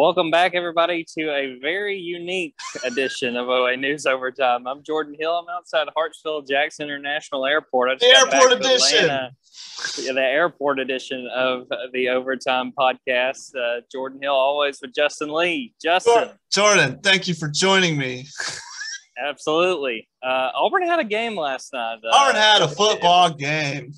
Welcome back, everybody, to a very unique edition of OA News Overtime. I'm Jordan Hill. I'm outside Hartsfield Jackson International Airport. the airport edition. The airport edition of the Overtime podcast. Uh, Jordan Hill, always with Justin Lee. Justin. Jordan, thank you for joining me. Absolutely. Uh, Auburn had a game last night. Uh, Auburn had a football game.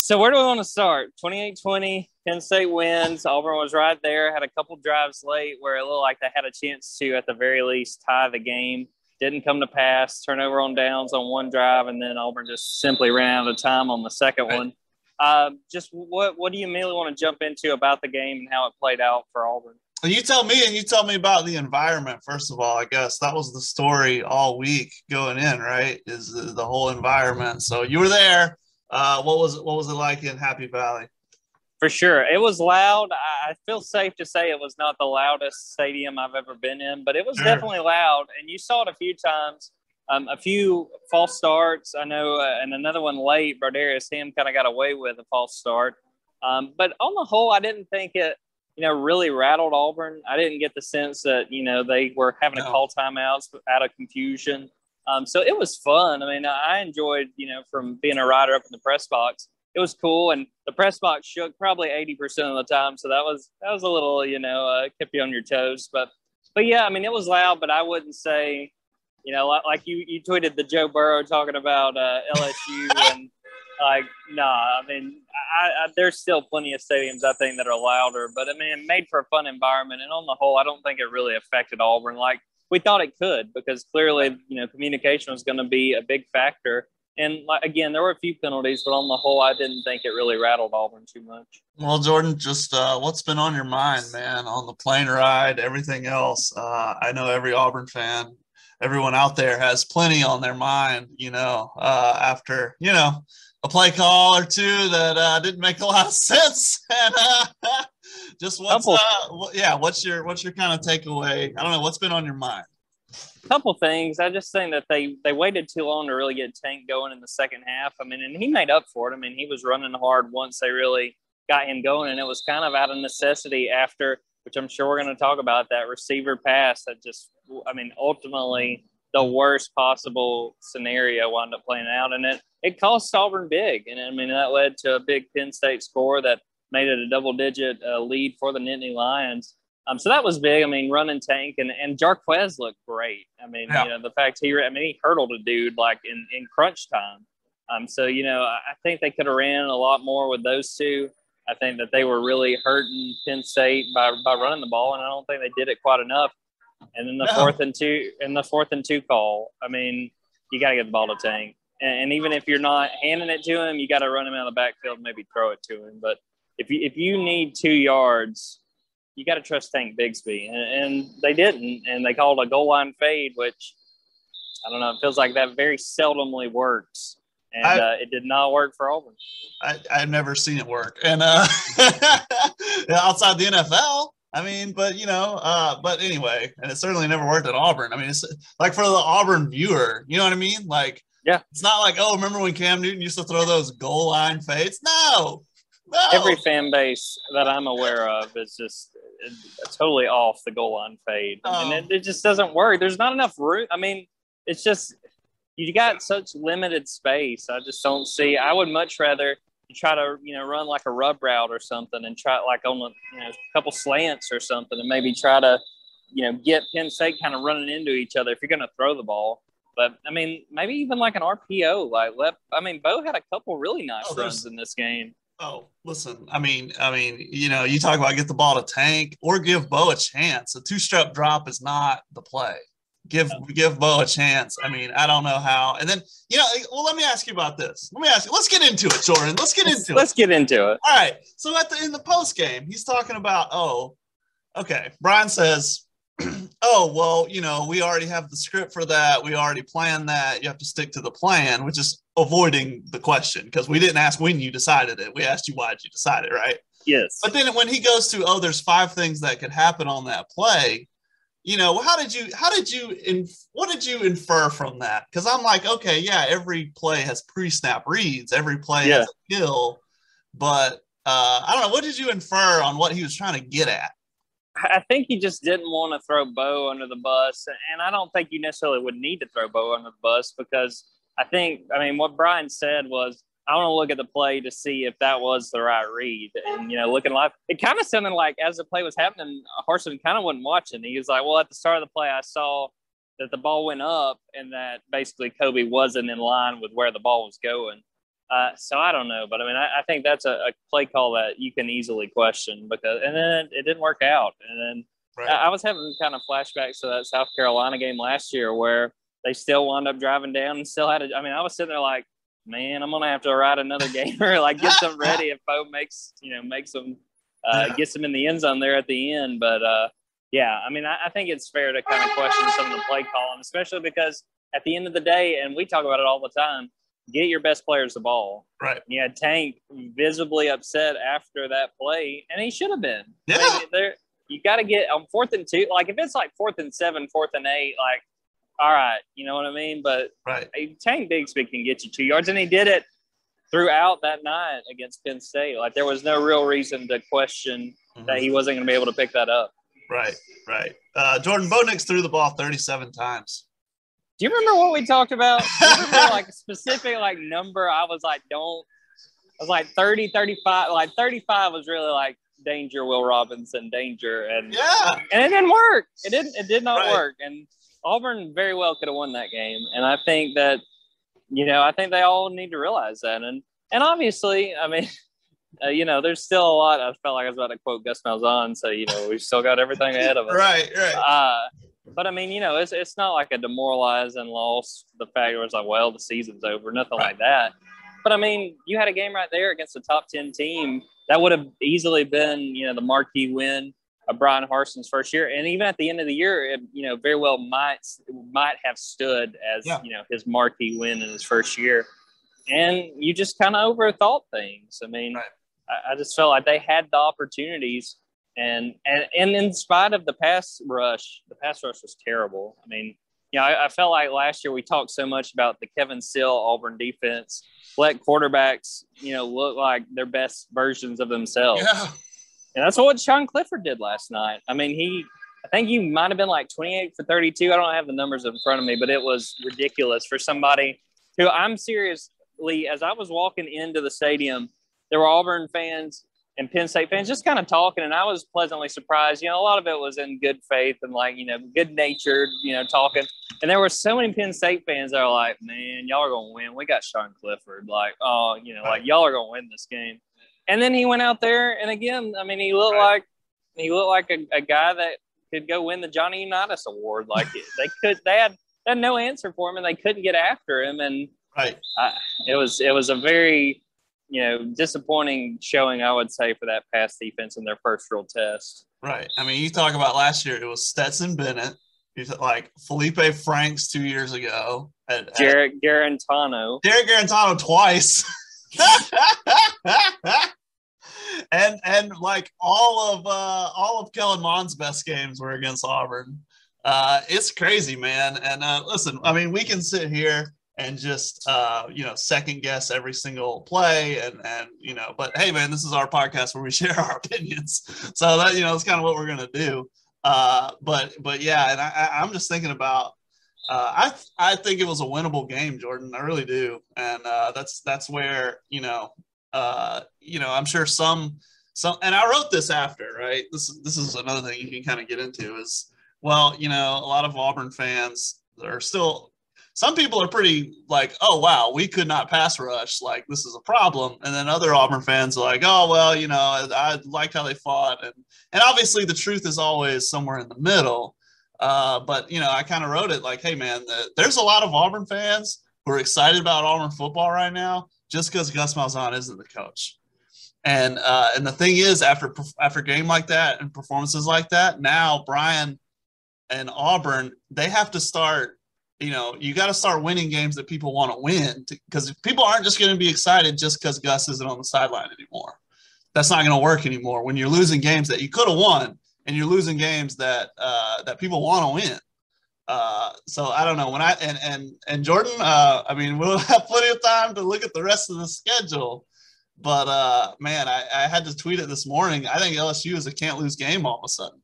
so, where do we want to start? 28 20 Penn State wins. Auburn was right there, had a couple drives late where it looked like they had a chance to, at the very least, tie the game. Didn't come to pass, turnover on downs on one drive, and then Auburn just simply ran out of time on the second one. Uh, just what, what do you mainly want to jump into about the game and how it played out for Auburn? You tell me, and you tell me about the environment. First of all, I guess that was the story all week going in, right? Is the, the whole environment. So you were there. Uh, what was what was it like in Happy Valley? For sure. It was loud. I feel safe to say it was not the loudest stadium I've ever been in, but it was sure. definitely loud. And you saw it a few times. Um, a few false starts. I know, uh, and another one late. Brodarious Hamm kind of got away with a false start. Um, but on the whole, I didn't think it, you know, really rattled Auburn. I didn't get the sense that, you know, they were having to call timeouts out of confusion. Um, so it was fun. I mean, I enjoyed, you know, from being a rider up in the press box it was cool. And the press box shook probably 80% of the time. So that was, that was a little, you know, uh, kept you on your toes. But, but yeah, I mean, it was loud, but I wouldn't say, you know, like, you, you tweeted the Joe Burrow talking about uh, LSU and like, nah, I mean, I, I, there's still plenty of stadiums I think that are louder, but I mean, it made for a fun environment. And on the whole, I don't think it really affected Auburn like we thought it could because clearly, you know, communication was going to be a big factor. And like, again, there were a few penalties, but on the whole, I didn't think it really rattled Auburn too much. Well, Jordan, just uh, what's been on your mind, man, on the plane ride, everything else? Uh, I know every Auburn fan, everyone out there has plenty on their mind, you know, uh, after, you know, a play call or two that uh, didn't make a lot of sense. And uh, just what's, uh, yeah, what's your, what's your kind of takeaway? I don't know, what's been on your mind? Couple things. I just think that they they waited too long to really get Tank going in the second half. I mean, and he made up for it. I mean, he was running hard once they really got him going, and it was kind of out of necessity after, which I'm sure we're going to talk about that receiver pass that just, I mean, ultimately the worst possible scenario wound up playing out, and it it cost Auburn big, and I mean that led to a big Penn State score that made it a double digit uh, lead for the Nittany Lions. Um, so that was big. I mean, running tank and and Jarquez looked great. I mean, yeah. you know, the fact he, I mean, he hurdled a dude like in in crunch time. Um, so you know, I think they could have ran a lot more with those two. I think that they were really hurting Penn State by by running the ball, and I don't think they did it quite enough. And then the no. fourth and two, and the fourth and two call. I mean, you got to get the ball to Tank, and, and, even if you're not handing it to him, you got to run him out of the backfield, maybe throw it to him. But if you if you need two yards, you got to trust Tank Bigsby, and, and, they didn't, and they called a goal line fade, which I don't know. It feels like that very seldomly works, and I, uh, it did not work for Auburn. I, I've never seen it work, and uh, outside the NFL. I mean, but you know, uh, but anyway, and it certainly never worked at Auburn. I mean, it's like for the Auburn viewer, you know what I mean? Like, yeah, it's not like, oh, remember when Cam Newton used to throw those goal line fades? No, no. Every fan base that I'm aware of is just totally off the goal line fade, oh. and it, it, just doesn't work. There's not enough room. I mean, it's just you got such limited space. I just don't see. I would much rather try to you know run like a rub route or something, and try like on a you know a couple slants or something, and maybe try to you know get Penn State kind of running into each other if you're going to throw the ball. But I mean, maybe even like an RPO. Like let I mean, Bo had a couple really nice oh, runs in this game. Oh, listen. I mean, I mean, you know, you talk about get the ball to tank or give Bo a chance. A two-step drop is not the play. Give give Bo a chance. I mean, I don't know how. And then, you know, well, let me ask you about this. Let me ask you. Let's get into it, Jordan. Let's get let's, into it. Let's get into it. All right. So at the in the post game, he's talking about, oh, okay. Bryan says, oh, well, you know, we already have the script for that. We already planned that. You have to stick to the plan, which is avoiding the question because we didn't ask when you decided it. We asked you why did you decide it, right? Yes. But then when he goes to, oh, there's five things that could happen on that play, you know, how did you, how did you, inf- what did you infer from that? Because I'm like, okay, yeah, every play has pre-snap reads, every play yeah. has a kill, but uh, I don't know. What did you infer on what he was trying to get at? I think he just didn't want to throw Bo under the bus, and I don't think you necessarily would need to throw Bo under the bus because I think, I mean, what Bryan said was, I want to look at the play to see if that was the right read. And, you know, looking live, it kind of sounded like as the play was happening, Harsin kind of wasn't watching. He was like, well, at the start of the play, I saw that the ball went up and that basically Kobe wasn't in line with where the ball was going. Uh, so I don't know, but I mean, I, I think that's a, a, play call that you can easily question because, and then it, didn't work out. And then right. I, I, was having kind of flashbacks to that South Carolina game last year where they still wound up driving down and still had a, I mean, I was sitting there like, man, I'm gonna have to ride another game or like get them ready if Bo makes, you know, makes them, uh, gets them in the end zone there at the end. But uh, yeah, I mean, I, I think it's fair to kind of question some of the play calling, especially because at the end of the day, and we talk about it all the time get your best players the ball. Right. Yeah, Tank visibly upset after that play, and he should have been. Yeah. Mean, there, you got to get on fourth and two. Like if it's like fourth and seven, fourth and eight, like all right, you know what I mean. But right, Tank Bigsby can get you two yards, and he did it throughout that night against Penn State. Like there was no real reason to question mm-hmm. that he wasn't going to be able to pick that up. Right, right. Uh, Jordan Bo Nix threw the ball 37 times. Do you remember what we talked about? Do you remember like a specific like number? I was like, don't. I was like 30, 35. Like 35 was really like danger, Will Robinson, danger, and yeah, and it didn't work. It didn't. It did not right. work, and Auburn very well could have won that game. And I think that, you know, I think they all need to realize that. And and obviously, I mean. Uh, you know, there's still a lot. I felt like I was about to quote Gus Malzahn, so you know, we've still got everything ahead of us. right, right. Uh, but I mean, you know, it's it's not like a demoralizing loss. The fact it was like, well, the season's over, nothing right. like that. But I mean, you had a game right there against a top ten team that would have easily been, you know, the marquee win of Bryan Harsin's first year, and even at the end of the year, it, you know, very well might might have stood as yeah. you know his marquee win in his first year. And you just kind of overthought things. I mean, right. I, I just felt like they had the opportunities and and and in spite of the pass rush, the pass rush was terrible. I mean, you know, I, I felt like last year we talked so much about the Kevin Steele Auburn defense let quarterbacks, you know, look like their best versions of themselves. Yeah. And that's what Sean Clifford did last night. I mean, he, I think he might have been like 28 for 32. I don't have the numbers in front of me, but it was ridiculous for somebody who I'm seriously, as I was walking into the stadium, there were Auburn fans and Penn State fans just kind of talking, and I was pleasantly surprised. You know, a lot of it was in good faith and like you know, good natured, you know, talking. And there were so many Penn State fans that are like, "Man, y'all are gonna win. We got Sean Clifford. Like, oh, you know, like y'all are gonna win this game." And then he went out there, and again, I mean, he looked right. like he looked like a, a, guy that could go win the Johnny Unitas Award. Like they could, they had, they had no answer for him, and they couldn't get after him. And right, I, it was it was a very you know, disappointing showing, I would say, for that pass defense in their first real test. Right. I mean, you talk about last year, it was Stetson Bennett, like Felipe Franks two years ago. At, Jarrett Guarantano. Jarrett Guarantano twice. and and like all of uh all of Kellen Mond's best games were against Auburn. Uh it's crazy, man. And uh listen, I mean, we can sit here and just uh, you know second guess every single play and and you know but hey man this is our podcast where we share our opinions so that you know that's kind of what we're gonna do uh, but but yeah and I, i'm just thinking about uh, I I think it was a winnable game, Jordan. I really do, and uh, that's that's where you know uh, you know I'm sure some some and I wrote this after right. This this is another thing you can kind of get into is well you know a lot of Auburn fans are still some people are pretty like, oh wow, we could not pass rush. Like this is a problem. And then other Auburn fans are like, oh well, you know, I, I liked how they fought, and and obviously the truth is always somewhere in the middle. Uh, but you know, I kind of wrote it like, hey man, the, there's a lot of Auburn fans who are excited about Auburn football right now just because Gus Malzahn isn't the coach. And uh, and the thing is, after after game like that and performances like that, now Bryan and Auburn they have to start you know, you got to start winning games that people want to win because people aren't just going to be excited just because Gus isn't on the sideline anymore. That's not going to work anymore when you're losing games that you could have won and you're losing games that uh, that people want to win. Uh, so I don't know when I and and and Jordan. Uh, I mean, we'll have plenty of time to look at the rest of the schedule. But uh, man, I, I had to tweet it this morning. I think LSU is a can't lose game all of a sudden.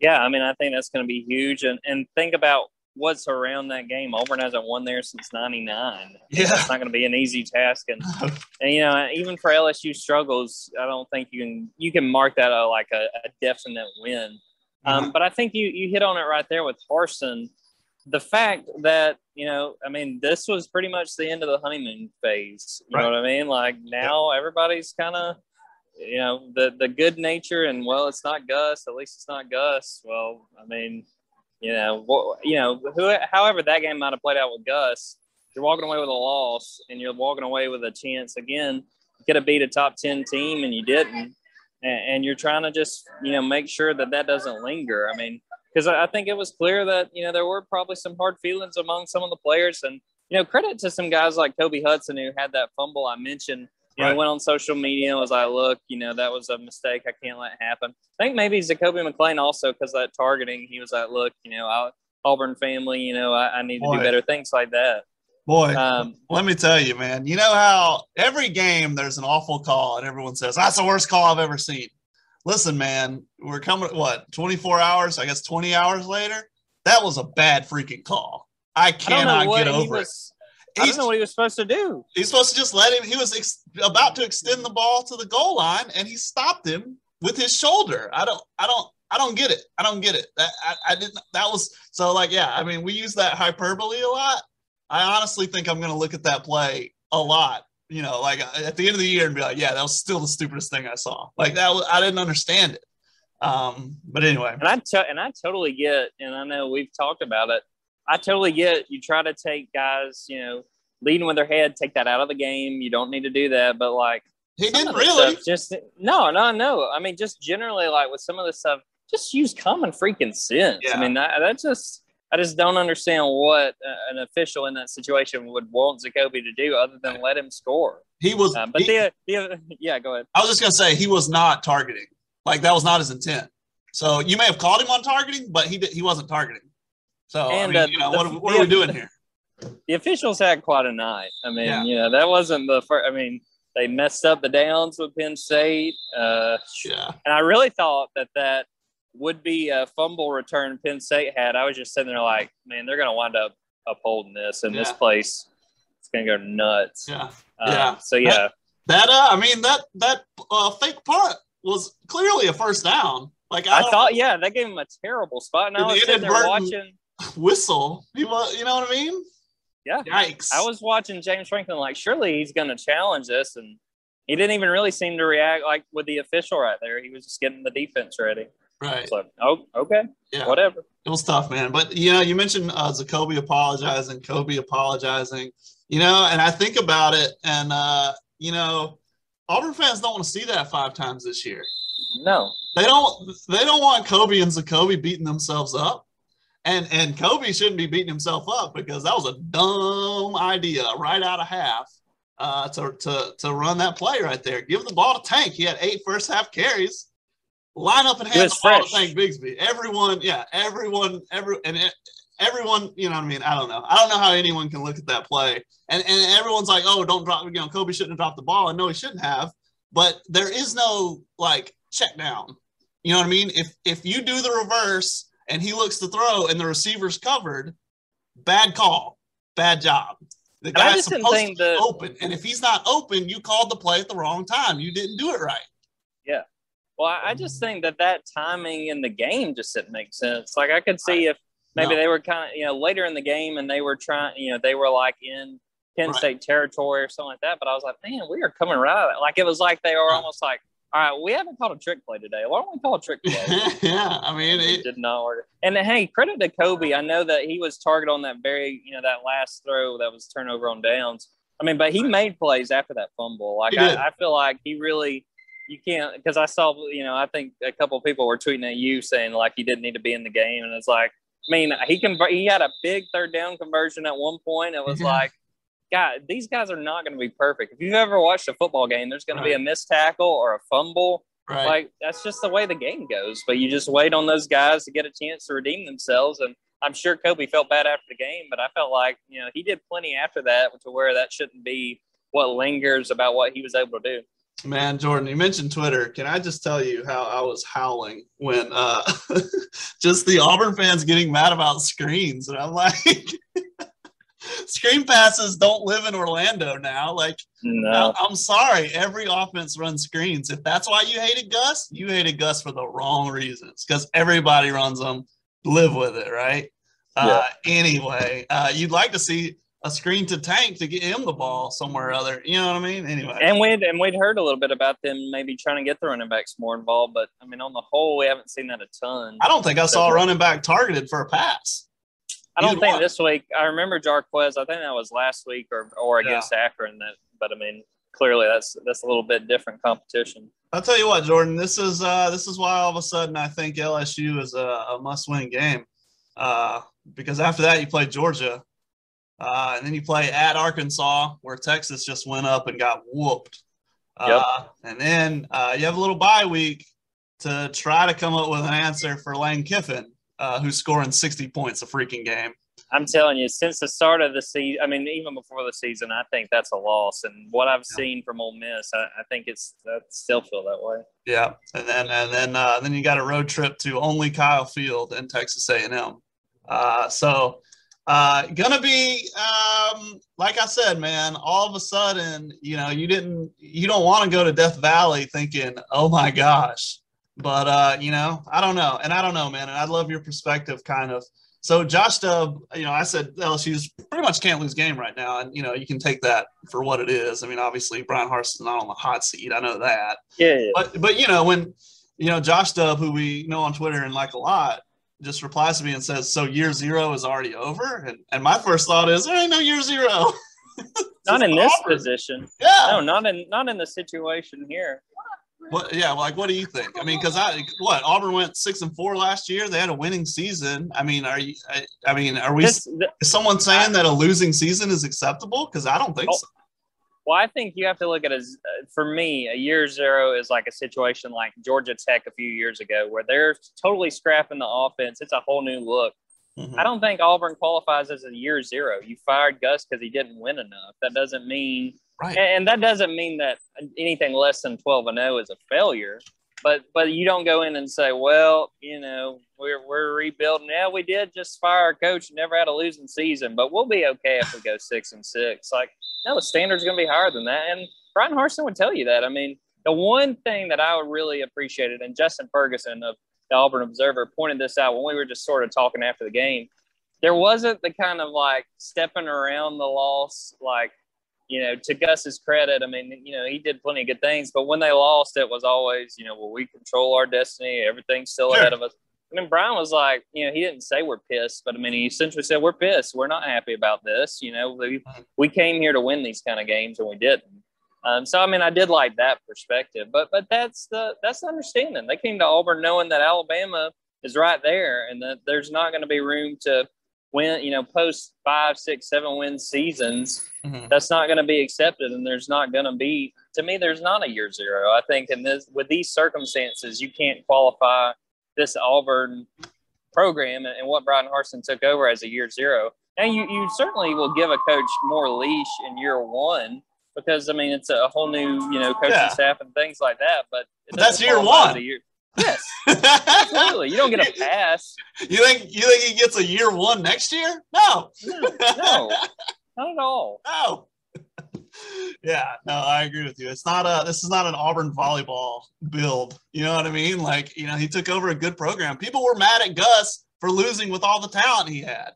Yeah, I mean, I think that's going to be huge. And and think about what's around that game. Auburn hasn't won there since '99. Yeah, it's not going to be an easy task. And and you know, even for LSU struggles, I don't think you can you can mark that a, like a, a definite win. Um, but I think you you hit on it right there with Harsin. The fact that you know, I mean, this was pretty much the end of the honeymoon phase. You right. know what I mean? Like now, everybody's kind of you know the the good nature and well it's not gus at least it's not gus well i mean you know what you know who however that game might have played out with gus you're walking away with a loss and you're walking away with a chance again. You could have beat a top 10 team and you didn't. And, and you're trying to just you know make sure that that doesn't linger. I mean because I think it was clear that you know there were probably some hard feelings among some of the players. And you know credit to some guys like kobe hudson who had that fumble i mentioned you right. know, went on social media and was like, look, you know, that was a mistake. I can't let it happen. I think maybe Zakoby McClain also, because that targeting, he was like, look, you know, I, Auburn family, you know, I, I need Boy. to do better things like that. Boy, um, let me tell you, man, you know how every game there's an awful call and everyone says, that's the worst call I've ever seen. Listen, man, we're coming, what, 24 hours, I guess 20 hours later? That was a bad freaking call. I cannot I get over was, it. I don't know what he was supposed to do. He's supposed to just let him. He was ex- about to extend the ball to the goal line, and he stopped him with his shoulder. I don't. I don't. I don't get it. I don't get it. That I, I didn't. That was so like yeah. I mean, we use that hyperbole a lot. I honestly think I'm going to look at that play a lot. You know, like at the end of the year and be like, yeah, that was still the stupidest thing I saw. Like that was. I didn't understand it. Um, but anyway, and I t- and I totally get, and I know we've talked about it I totally get you try to take guys, you know, leading with their head, take that out of the game. You don't need to do that, but like he didn't really stuff, just no, no, no. I mean, just generally like with some of the stuff, just use common freaking sense. Yeah. I mean, that, that just I just don't understand what uh, an official in that situation would want Zakoby to do other than let him score. He was, uh, but he, the, the yeah, go ahead. I was just gonna say he was not targeting. Like that was not his intent. So you may have called him on targeting, but he did, he wasn't targeting. So and, I mean, uh, you know, the, what, what the, are we doing here? The officials had quite a night. I mean, yeah. you know, that wasn't the first. I mean, they messed up the downs with Penn State. Uh, yeah. And I really thought that that would be a fumble return Penn State had. I was just sitting there like, man, they're going to wind up upholding this, and yeah. this place it's going to go nuts. Yeah. Uh, yeah. So yeah. That, that uh, I mean that that uh, fake punt was clearly a first down. Like I, I thought, yeah, that gave him a terrible spot. And I was sitting there watching whistle. You you know what I mean? Yeah. Yikes. I was watching James Franklin like, surely he's going to challenge this, and he didn't even really seem to react like with the official right there. He was just getting the defense ready. Right. So, oh, okay. Yeah. Whatever. It was tough, man. But you know, you mentioned uh, Zakoby apologizing, Kobe apologizing. You know, and I think about it, and uh, you know, Auburn fans don't want to see that five times this year. No, they don't. They don't want Kobe and Zakoby beating themselves up. And and Kobe shouldn't be beating himself up because that was a dumb idea right out of half uh, to, to, to run that play right there. Give the ball to Tank. He had eight first half carries. Line up and hand the ball to Tank Bigsby. Everyone, yeah, everyone, every and it, everyone, you know what I mean? I don't know. I don't know how anyone can look at that play. And and everyone's like, oh, don't drop, you know, Kobe shouldn't have dropped the ball. I know he shouldn't have. But there is no like check down. You know what I mean? If if you do the reverse and he looks to throw and the receiver's covered, bad call, bad job. The guy's supposed to be the, open, and if he's not open, you called the play at the wrong time. You didn't do it right. Yeah. Well, I just think that that timing in the game just didn't make sense. Like I could see if maybe no. they were kind of you know later in the game and they were trying, you know, they were like in Penn right. State territory or something like that. But I was like, man, we are coming right out. Like it was like they were almost like all right, we haven't called a trick play today. Why don't we call a trick play? yeah, I mean, it, it, did not work. And hey, credit to Kobe. I know that he was targeted on that very, you know, that last throw that was turnover on downs. I mean, but he made plays after that fumble. Like I, I, feel like he really, you can't because I saw, you know, I think a couple people were tweeting at you saying like he didn't need to be in the game, and it's like, I mean, he can he had a big third down conversion at one point. It was like God, these guys are not going to be perfect. If you've ever watched a football game, there's going right. to be a missed tackle or a fumble. Right. Like that's just the way the game goes. But you just wait on those guys to get a chance to redeem themselves. And I'm sure Kobe felt bad after the game, but I felt like you know he did plenty after that to where that shouldn't be what lingers about what he was able to do. Man, Jordan, you mentioned Twitter. Can I just tell you how I was howling when uh, just the Auburn fans getting mad about screens. And I'm like, screen passes don't live in Orlando now. Like, no. I'm sorry. Every offense runs screens. If that's why you hated Gus, you hated Gus for the wrong reasons because everybody runs them. Live with it, right? Yeah. Uh, anyway, uh, you'd like to see a screen to Tank to get him the ball somewhere or other. You know what I mean? Anyway. And we'd and we'd heard a little bit about them maybe trying to get the running backs more involved, but I mean on the whole we haven't seen that a ton. I don't think I saw a running back targeted for a pass. I don't think this week. I remember Jarquez. I think that was last week or or against yeah. Akron. That, but I mean, clearly that's that's a little bit different competition. I'll tell you what, Jordan. This is uh, this is why all of a sudden I think LSU is a, a must-win game. Uh, because after that you play Georgia, uh, and then you play at Arkansas, where Texas just went up and got whooped. Uh, yep. And then uh, you have a little bye week to try to come up with an answer for Lane Kiffin, uh, who's scoring 60 points a freaking game. I'm telling you, since the start of the season, I mean, even before the season, I think that's a loss. And what I've yeah. seen from Ole Miss, I, I, think it's I still feel that way. Yeah, and then and then uh, then you got a road trip to only Kyle Field and Texas A&M. Uh, so uh, gonna be um, like I said, man. All of a sudden, you know, you didn't, you don't want to go to Death Valley thinking, "Oh my gosh," but uh, you know, I don't know, and I don't know, man. And I love your perspective, kind of. So Josh Dub, you know, I said LSU's pretty much can't lose game right now, and you know, you can take that for what it is. I mean, obviously, Bryan Harsin's not on the hot seat. I know that. Yeah. yeah. But but you know, when you know Josh Dub, who we know on Twitter and like a lot, just replies to me and says, "So year zero is already over." And and my first thought is, "There ain't no year zero. not in this position. Yeah. No, not in not in the situation here. What? Yeah. Like, what do you think? I mean, because I what Auburn went six and four last year. They had a winning season. I mean, are you? I, I mean, are we? This, the, is someone saying I, that a losing season is acceptable? Because I don't think oh, so. Well, I think you have to look at as uh, for me, a year zero is like a situation like Georgia Tech a few years ago, where they're totally scrapping the offense. It's a whole new look. Mm-hmm. I don't think Auburn qualifies as a year zero. You fired Gus because he didn't win enough. That doesn't mean, right. and that doesn't mean that anything less than twelve and zero is a failure. But but you don't go in and say, well, you know, we're we're rebuilding. Yeah, we did just fire our coach, never had a losing season, but we'll be okay if we go six and six. Like no, the standard's going to be higher than that. And Bryan Harsin would tell you that. I mean, the one thing that I would really appreciated, and Justin Ferguson of the Auburn Observer pointed this out when we were just sort of talking after the game. There wasn't the kind of like stepping around the loss, like, you know, to Gus's credit. I mean, you know, he did plenty of good things, but when they lost, it was always, you know, well, we control our destiny. Everything's still sure. ahead of us. I mean, Bryan was like, you know, he didn't say we're pissed, but I mean, he essentially said we're pissed. We're not happy about this. You know, we, mm-hmm. we came here to win these kind of games and we didn't. Um, so I mean, I did like that perspective, but but that's the that's the understanding. They came to Auburn knowing that Alabama is right there, and that there's not going to be room to win. You know, post five, six, seven win seasons. Mm-hmm. That's not going to be accepted, and there's not going to be. To me, there's not a year zero. I think in this with these circumstances, you can't qualify this Auburn program and, what Bryan Harsin took over as a year zero. And you, you certainly will give a coach more leash in year one because I mean it's a whole new you know coaching yeah. staff and things like that. But, but that's year one. Year. Yes, absolutely. You don't get a pass. You think you think he gets a year one next year? No, no, no not at all. No yeah, no, I agree with you. It's not a this is not an Auburn volleyball build. You know what I mean? Like, you know, he took over a good program. People were mad at Gus for losing with all the talent he had.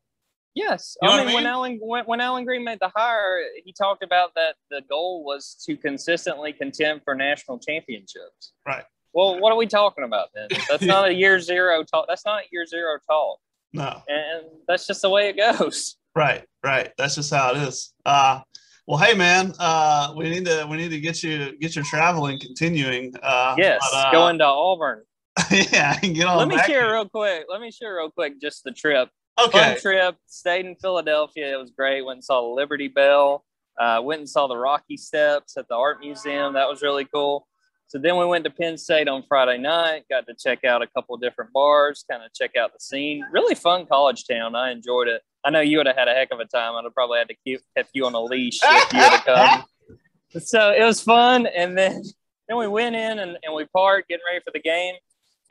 Yes, you know I, mean, I mean, when Alan when, when Allen Greene made the hire, he talked about that the goal was to consistently contend for national championships. Right. Well, what are we talking about then? That's not a year zero talk. That's not year zero talk. No. And that's just the way it goes. Right, right. That's just how it is. Uh, well, hey man, uh, we need to we need to get you get your traveling continuing. Uh, yes, but, uh, going to Auburn. yeah, get on. Let me share real quick. Let me share real quick just the trip. Okay. Fun trip. Stayed in Philadelphia. It was great. Went and saw the Liberty Bell. Uh, went and saw the Rocky Steps at the Art Museum. That was really cool. So then we went to Penn State on Friday night. Got to check out a couple different bars, kind of check out the scene. Really fun college town. I enjoyed it. I know you would have had a heck of a time. I'd have probably had to keep kept you on a leash if you had come. so it was fun, and then then we went in and, and we parked, getting ready for the game.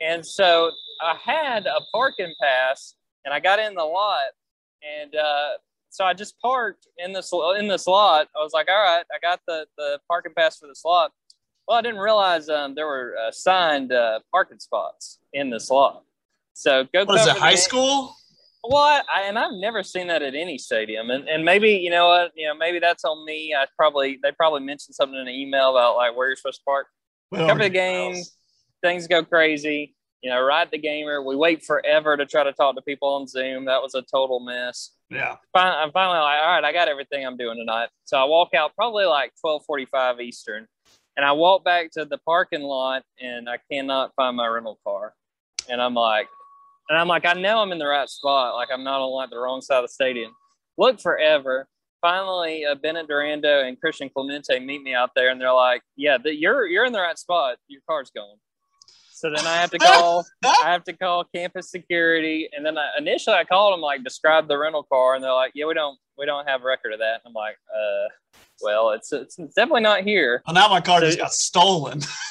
And so I had a parking pass, and I got in the lot, and uh, so I just parked in this in this lot. I was like, all right, I got the the parking pass for the slot. Well, I didn't realize um, there were assigned uh, parking spots in this lot. So go. What is it? High game. school? Well, I, and I've never seen that at any stadium, and and maybe you know what, you know, maybe that's on me. I probably they probably mentioned something in an email about like where you're supposed to park. Well, Cover the game, things go crazy. You know, ride the gamer. We wait forever to try to talk to people on Zoom. That was a total mess. Yeah. I'm finally like, all right, I got everything I'm doing tonight. So I walk out probably like 12:45 Eastern, and I walk back to the parking lot, and I cannot find my rental car, and I'm like, and I'm like, I know I'm in the right spot. Like I'm not on like the wrong side of the stadium. Look forever. Finally, uh, Bennett Durando and Christian Clemente meet me out there, and they're like, "Yeah, the, you're you're in the right spot. Your car's going." So then I have to call. I have to call campus security, and then I, initially I called them like describe the rental car, and they're like, "Yeah, we don't we don't have record of that." And I'm like, "Uh, well, it's it's, it's definitely not here." Well, now my car so, just got stolen.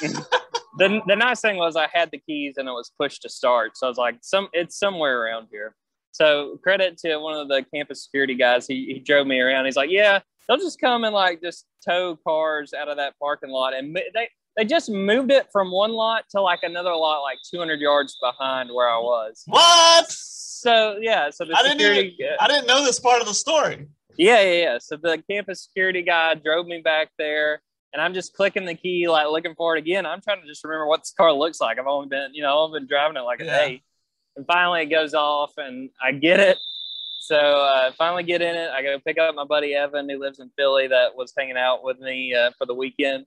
the, the nice thing was I had the keys and it was pushed to start. So I was like, some it's somewhere around here. So credit to one of the campus security guys. He, he drove me around. He's like, yeah, they'll just come and like just tow cars out of that parking lot. And they, they just moved it from one lot to like another lot, like 200 yards behind where I was. What? So yeah. So the I security, didn't even, I didn't know this part of the story. Yeah, yeah, yeah. So the campus security guy drove me back there and I'm just clicking the key, like looking for it again. I'm trying to just remember what this car looks like. I've only been, you know, I've been driving it like a day. And finally it goes off and I get it. So uh, finally get in it. I go pick up my buddy Evan who lives in Philly that was hanging out with me uh, for the weekend.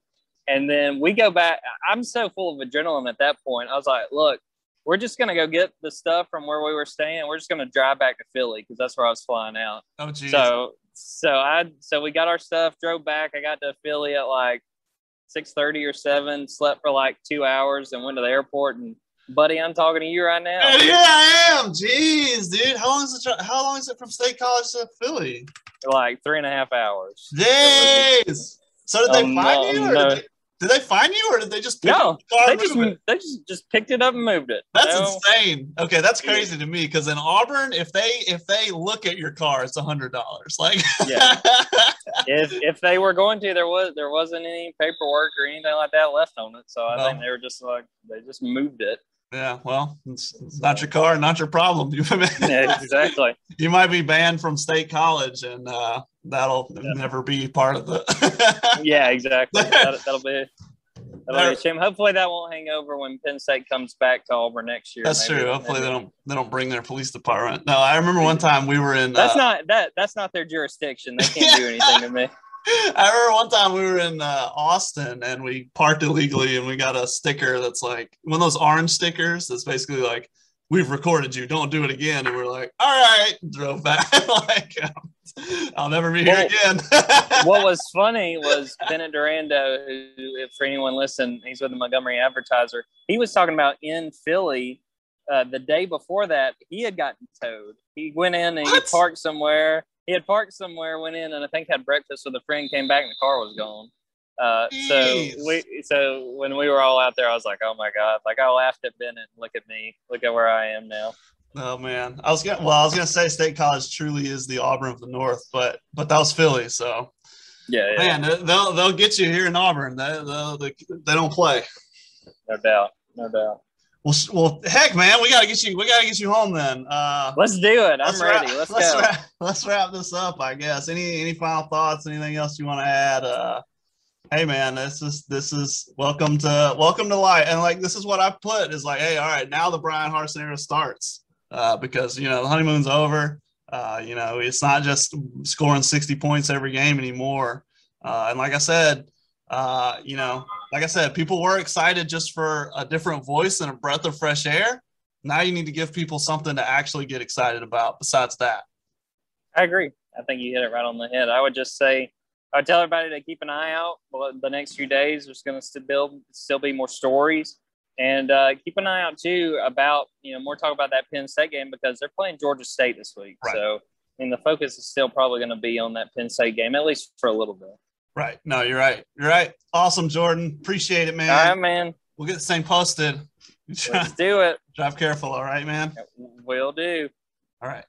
And then we go back. I'm so full of adrenaline at that point. I was like, look, we're just going to go get the stuff from where we were staying. We're just going to drive back to Philly because that's where I was flying out. Oh, geez. So so I so we got our stuff, drove back. I got to Philly at like six thirty or seven, slept for like two hours, and went to the airport. And buddy, I'm talking to you right now. Yeah, I am. Jeez, dude, how long is it? How long is it from State College to Philly? Like three and a half hours. Jeez. So did they um, find you, or no. did, they, did they find you, or did they just pick no? The they just it? they just just picked it up and moved it. That's know? insane. Okay, that's crazy to me because in Auburn, if they if they look at your car, it's a hundred dollars. Like, yeah. if if they were going to, there was there wasn't any paperwork or anything like that left on it. So I well, think they were just like they just moved it. Yeah, well, it's, it's not your car, not your problem. yeah, exactly. You might be banned from state college, and uh, that'll yeah. never be part of the. yeah, exactly. That, will be. That'll be a shame. Hopefully, that won't hang over when Penn State comes back to Auburn next year. That's maybe. true. Hopefully, maybe. they don't they don't bring their police department. No, I remember one time we were in. That's uh, not that. That's not their jurisdiction. They can't do anything to me. I remember one time we were in uh, Austin and we parked illegally and we got a sticker that's like one of those orange stickers that's basically like we've recorded you. Don't do it again. And we're like all right. Drove back like um, i'll never be here well, again. what was funny was bennett durando who if for anyone listen he's with the montgomery advertiser. He was talking about in philly uh, the day before that he had gotten towed. He went in and what? he parked somewhere he had parked somewhere, went in, and I think had breakfast with a friend. Came back, and the car was gone. Uh, so we, so when we were all out there, I was like, "Oh my god!" Like I laughed at Bennett. Look at me. Look at where I am now. Oh man, I was gonna. Well, I was gonna say State College truly is the Auburn of the North, but but that was Philly. So yeah, yeah. man, they'll they'll get you here in Auburn. They they they don't play. No doubt. No doubt. Well, well, heck, man, we gotta get you. We gotta get you home then. Uh, let's do it. I'm ready. Wrap, let's, let's go. Wrap, let's wrap this up. I guess. Any any final thoughts? Anything else you want to add? Uh, hey, man, this is this is welcome to welcome to life. And like this is what I put is like, hey, all right, now the Bryan Harsin era starts uh, because you know the honeymoon's over. Uh, you know, it's not just scoring 60 points every game anymore. Uh, and like I said, uh, you know, like I said, people were excited just for a different voice and a breath of fresh air. Now you need to give people something to actually get excited about besides that. I agree. I think you hit it right on the head. I would just say, I would tell everybody to keep an eye out. The next few days, there's going to still build, still be more stories, and uh, keep an eye out too about you know more talk about that Penn State game because they're playing Georgia State this week. Right. So I mean, the focus is still probably going to be on that Penn State game at least for a little bit. Right. No, you're right. You're right. Awesome, Jordan. Appreciate it, man. All right, man. We'll get the same posted. Let's do it. Drive careful, all right, man. Will do. All right.